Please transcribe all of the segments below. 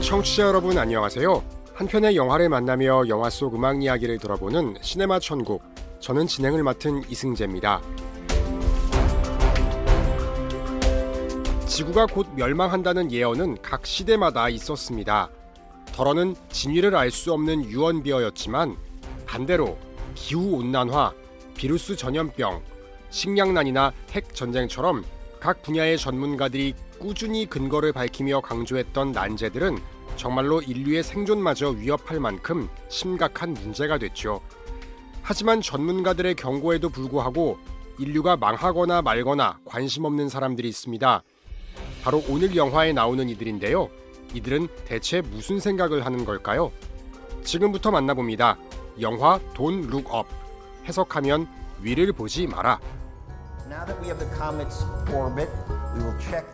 청취자 여러분 안녕하세요. 한 편의 영화를 만나며 영화 속 음악 이야기를 들어보는 시네마 천국. 저는 진행을 맡은 이승재입니다. 지구가 곧 멸망한다는 예언은 각 시대마다 있었습니다. 덜어는 진위를 알 수 없는 유언비어였지만 반대로 기후 온난화, 비루스 전염병, 식량난이나 핵 전쟁처럼 각 분야의 전문가들이 꾸준히 근거를 밝히며 강조했던 난제들은 정말로 인류의 생존마저 위협할 만큼 심각한 문제가 됐죠. 하지만 전문가들의 경고에도 불구하고 인류가 망하거나 말거나 관심 없는 사람들이 있습니다. 바로 오늘 영화에 나오는 이들인데요. 이들은 대체 무슨 생각을 하는 걸까요? 지금부터 만나봅니다. 영화 돈 룩업 해석하면 위를 보지 마라.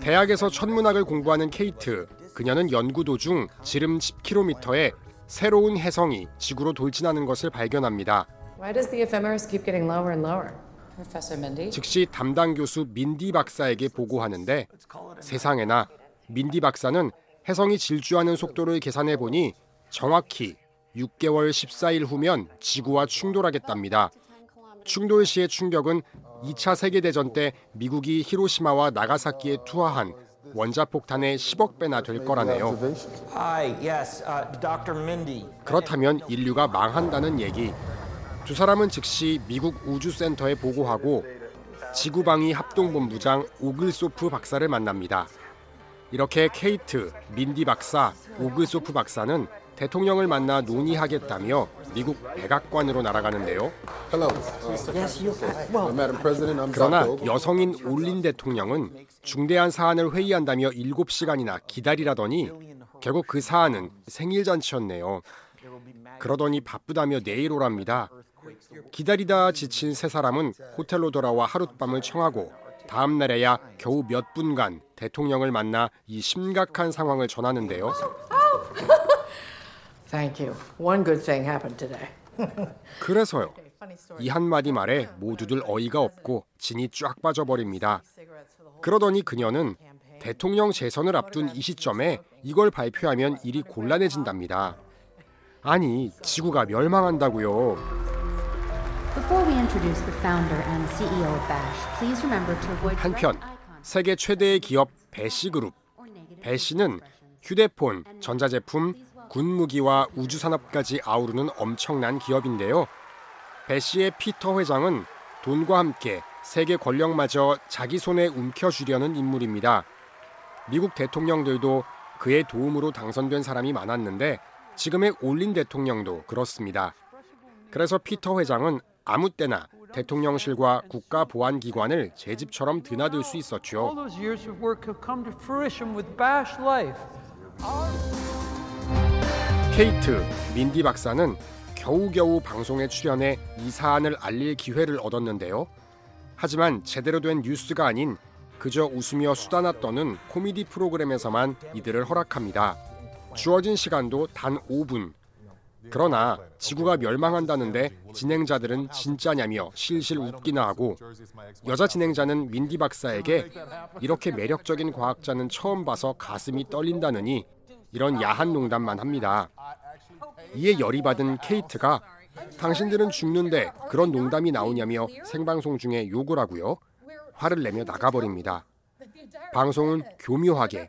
대학에서 천문학을 공부하는 케이트. 그녀는 연구 도중 지름 10km의 새로운 혜성이 지구로 돌진하는 것을 발견합니다. 즉시 담당 교수 민디 박사에게 보고하는데 세상에나 민디 박사는 혜성이 질주하는 속도를 계산해 보니 정확히 6개월 14일 후면 지구와 충돌하겠답니다. 충돌 시의 충격은 2차 세계대전 때 미국이 히로시마와 나가사키에 투하한 원자폭탄의 10억 배나 될 거라네요. 그렇다면 인류가 망한다는 얘기. 두 사람은 즉시 미국 우주센터에 보고하고 지구방위 합동본부장 오글소프 박사를 만납니다. 이렇게 케이트, 민디 박사, 오글소프 박사는 대통령을 만나 논의하겠다며 미국 백악관으로 날아가는데요. 그러나 여성인 올린 대통령은 중대한 사안을 회의한다며 7시간이나 기다리라더니 결국 그 사안은 생일 잔치였네요. 그러더니 바쁘다며 내일 오랍니다. 기다리다 지친 세 사람은 호텔로 돌아와 하룻밤을 청하고 다음 날에야 겨우 몇 분간 대통령을 만나 이 심각한 상황을 전하는데요. Thank you. One good thing happened today. 그래서요. 이 한마디 말에 모두들 어이가 없고 진이 쫙 빠져버립니다. 그러더니 그녀는 대통령 재선을 앞둔 이 시점에 이걸 발표하면 일이 곤란해진답니다. 아니, 지구가 멸망한다고요. 한편 세계 최대의 기업 배시 그룹 배시는 휴대폰, 전자제품, 군무기와 우주산업까지 아우르는 엄청난 기업인데요. 배시의 피터 회장은 돈과 함께 세계 권력마저 자기 손에 움켜쥐려는 인물입니다. 미국 대통령들도 그의 도움으로 당선된 사람이 많았는데 지금의 올린 대통령도 그렇습니다. 그래서 피터 회장은 아무 때나 대통령실과 국가보안기관을 제 집처럼 드나들 수 있었죠. 케이트, 민디 박사는 겨우겨우 방송에 출연해 이 사안을 알릴 기회를 얻었는데요. 하지만 제대로 된 뉴스가 아닌 그저 웃으며 수다나 떠는 코미디 프로그램에서만 이들을 허락합니다. 주어진 시간도 단 5분. 그러나 지구가 멸망한다는데 진행자들은 진짜냐며 실실 웃기나 하고 여자 진행자는 민디 박사에게 이렇게 매력적인 과학자는 처음 봐서 가슴이 떨린다느니 이런 야한 농담만 합니다. 이에 열이 받은 케이트가 당신들은 죽는데 그런 농담이 나오냐며 생방송 중에 욕을 하고요. 화를 내며 나가버립니다. 방송은 교묘하게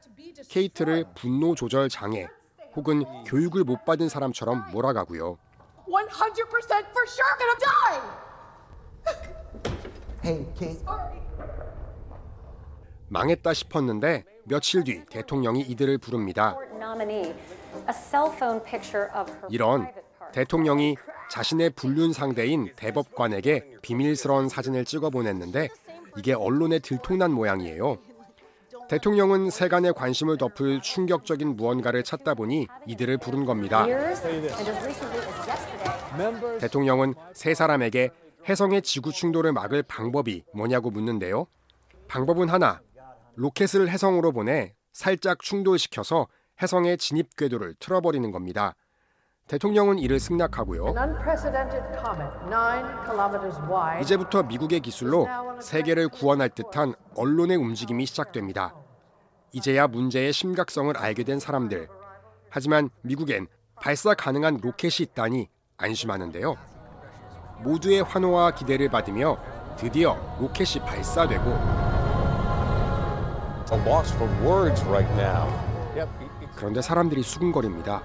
케이트를 분노 조절 장애 혹은 교육을 못 받은 사람처럼 몰아가고요. 100% for sure gonna die. Hey, Kate. 망했다 싶었는데 며칠 뒤 대통령이 이들을 부릅니다. 이런 대통령이 자신의 불륜 상대인 대법관에게 비밀스러운 사진을 찍어 보냈는데 이게 언론에 들통난 모양이에요. 대통령은 세간의 관심을 덮을 충격적인 무언가를 찾다 보니 이들을 부른 겁니다. 대통령은 세 사람에게 해성의 지구 충돌을 막을 방법이 뭐냐고 묻는데요. 방법은 하나, 로켓을 해성으로 보내 살짝 충돌시켜서 해성의 진입 궤도를 틀어버리는 겁니다. 대통령은 이를 승낙하고요. 이제부터 미국의 기술로 세계를 구원할 듯한 언론의 움직임이 시작됩니다. 이제야 문제의 심각성을 알게 된 사람들. 하지만 미국엔 발사 가능한 로켓이 있다니 안심하는데요. 모두의 환호와 기대를 받으며 드디어 로켓이 발사되고 그런데 사람들이 수군거립니다.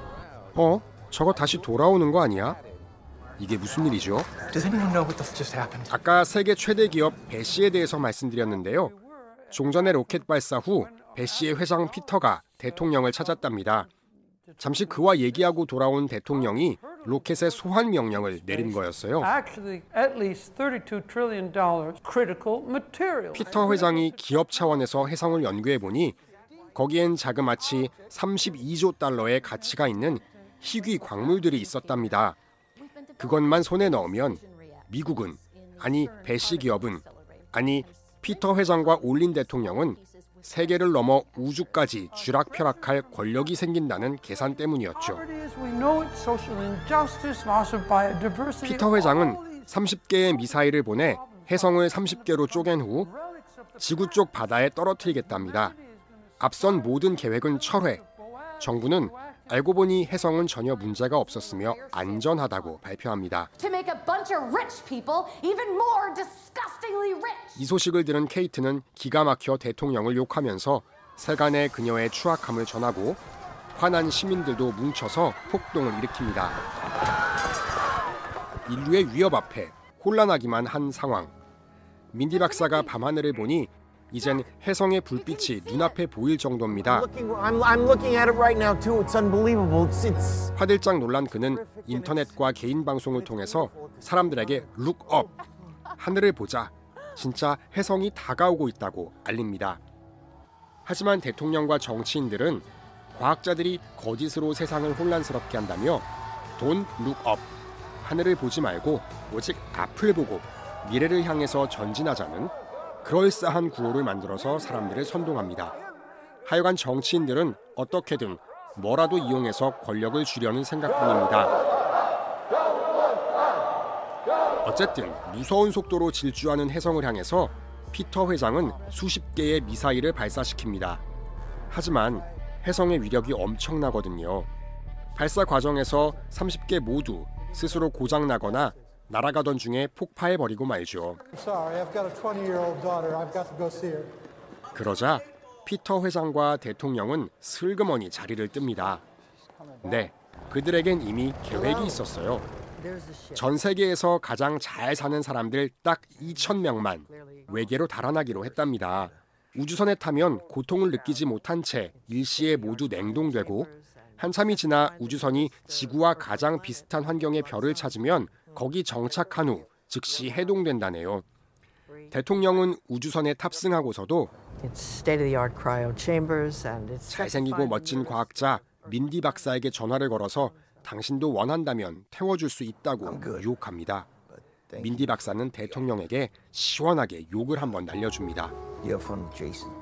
어? 저거 다시 돌아오는 거 아니야? 이게 무슨 일이죠? 아까 세계 최대 기업 배시에 대해서 말씀드렸는데요. 좀 전의 로켓 발사 후 배시의 회장 피터가 대통령을 찾았답니다. 잠시 그와 얘기하고 돌아온 대통령이 로켓의 소환 명령을 내린 거였어요. actually at least $32 trillion critical material. 피터 회장이 기업 차원에서 혜성을 연구해 보니 거기엔 자그마치 32조 달러의 가치가 있는 희귀 광물들이 있었답니다. 그것만 손에 넣으면 미국은 아니 배시 기업은 아니 피터 회장과 올린 대통령은 세계를 넘어 우주까지 쥐락펴락할 권력이 생긴다는 계산 때문이었죠. 피터 회장은 30개의 미사일을 보내 해성을 30개로 쪼갠 후 지구 쪽 바다에 떨어뜨리겠답니다. 앞선 모든 계획은 철회. 정부는 알고 보니 해성은 전혀 문제가 없었으며 안전하다고 발표합니다. to make a bunch of rich people even more disgustingly rich. 이 소식을 들은 케이트는 기가 막혀 대통령을 욕하면서 세간의 그녀의 추악함을 전하고 화난 시민들도 뭉쳐서 폭동을 일으킵니다. 인류의 위협 앞에 혼란하기만 한 상황. 민디 박사가 밤하늘을 보니 이젠 해성의 불빛이 눈앞에 보일 정도입니다. 화들짝 놀란 그는 인터넷과 개인 방송을 통해서 사람들에게 룩업 하늘을 보자 진짜 해성이 다가오고 있다고 알립니다. 하지만 대통령과 정치인들은 과학자들이 거짓으로 세상을 혼란스럽게 한다며 돈 룩업 하늘을 보지 말고 오직 앞을 보고 미래를 향해서 전진하자는 그럴싸한 구호를 만들어서 사람들을 선동합니다. 하여간 정치인들은 어떻게든 뭐라도 이용해서 권력을 주려는 생각뿐입니다. 어쨌든 무서운 속도로 질주하는 해성을 향해서 피터 회장은 수십 개의 미사일을 발사시킵니다. 하지만 해성의 위력이 엄청나거든요. 발사 과정에서 30개 모두 스스로 고장나거나 날아가던 중에 폭파해 버리고 말죠. Sorry, I've got a 20 year old daughter. I've got to go see her. 그러자 피터 회장과 대통령은 슬그머니 자리를 뜹니다. 네, 그들에겐 이미 계획이 있었어요. 전 세계에서 가장 잘 사는 사람들 딱 2천 명만 외계로 달아나기로 했답니다. 우주선에 타면 고통을 느끼지 못한 채 일시에 모두 냉동되고 한참이 지나 우주선이 지구와 가장 비슷한 환경의 별을 찾으면 거기 정착한 후 즉시 해동된다네요. 대통령은 우주선에 탑승하고서도 It's state of the art cryo chambers and it's 잘생기고 멋진 과학자 민디 박사에게 전화를 걸어서 당신도 원한다면 태워줄 수 있다고 유혹합니다. 민디 박사는 대통령에게 시원하게 욕을 한번 날려줍니다. you have fun, Jason.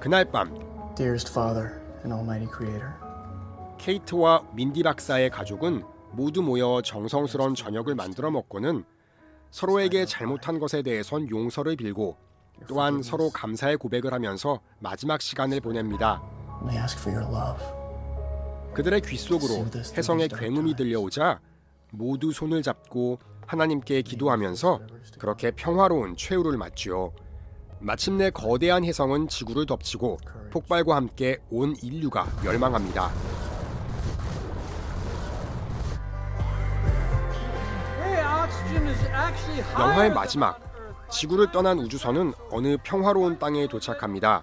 그날 밤 Dearest Father and Almighty Creator, 케이트와 민디 박사의 가족은 모두 모여 정성스런 저녁을 만들어 먹고는 서로에게 잘못한 것에 대해선 용서를 빌고 또한 서로 감사의 고백을 하면서 마지막 시간을 보냅니다. 그들의 귀 속으로 해성의 굉음이 들려오자 모두 손을 잡고 하나님께 기도하면서 그렇게 평화로운 최후를 맞지요. 마침내 거대한 해성은 지구를 덮치고 폭발과 함께 온 인류가 멸망합니다. 영화의 마지막 지구를 떠난 우주선은 어느 평화로운 땅에 도착합니다.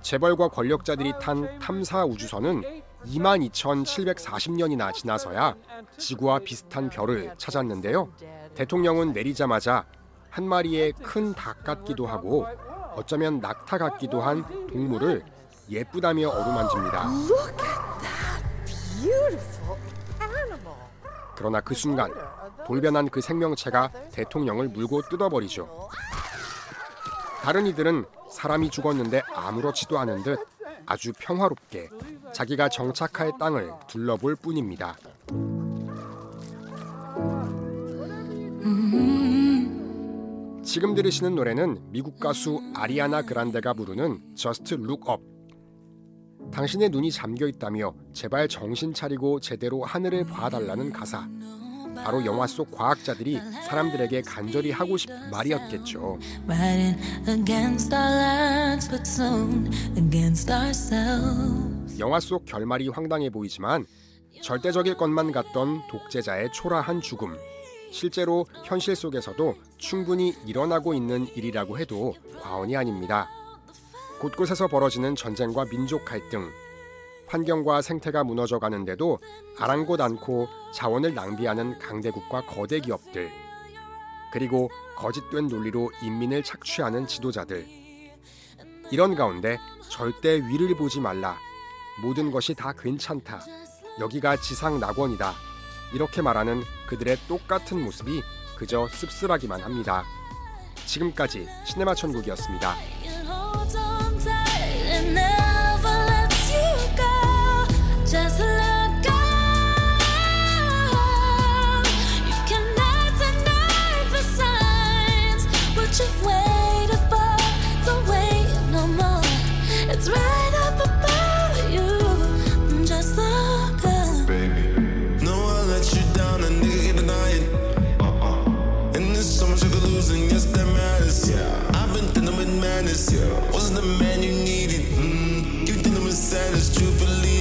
재벌과 권력자들이 탄 탐사 우주선은 22,740년이나 지나서야 지구와 비슷한 별을 찾았는데요. 대통령은 내리자마자 한 마리의 큰 닭 같기도 하고 어쩌면 낙타 같기도 한 동물을 예쁘다며 어루만집니다. 그러나 그 순간 돌변한 그 생명체가 대통령을 물고 뜯어버리죠. 다른 이들은 사람이 죽었는데 아무렇지도 않은 듯 아주 평화롭게 자기가 정착할 땅을 둘러볼 뿐입니다. 지금 들으시는 노래는 미국 가수 아리아나 그란데가 부르는 Just Look Up. 당신의 눈이 잠겨 있다며 제발 정신 차리고 제대로 하늘을 봐달라는 가사. 바로 영화 속 과학자들이 사람들에게 간절히 하고 싶은 말이었겠죠. 영화 속 결말이 황당해 보이지만 절대적일 것만 같던 독재자의 초라한 죽음. 실제로 현실 속에서도 충분히 일어나고 있는 일이라고 해도 과언이 아닙니다. 곳곳에서 벌어지는 전쟁과 민족 갈등, 환경과 생태가 무너져 가는데도 아랑곳 않고 자원을 낭비하는 강대국과 거대 기업들, 그리고 거짓된 논리로 인민을 착취하는 지도자들. 이런 가운데 절대 위를 보지 말라. 모든 것이 다 괜찮다. 여기가 지상 낙원이다. 이렇게 말하는 그들의 똑같은 모습이 그저 씁쓸하기만 합니다. 지금까지 시네마 천국이었습니다. much sugar losing, yes, that matters. Yeah. I've been dealing with madness. Yeah. Wasn't the man you needed. Mm. You think I'm a sadness, truthfully.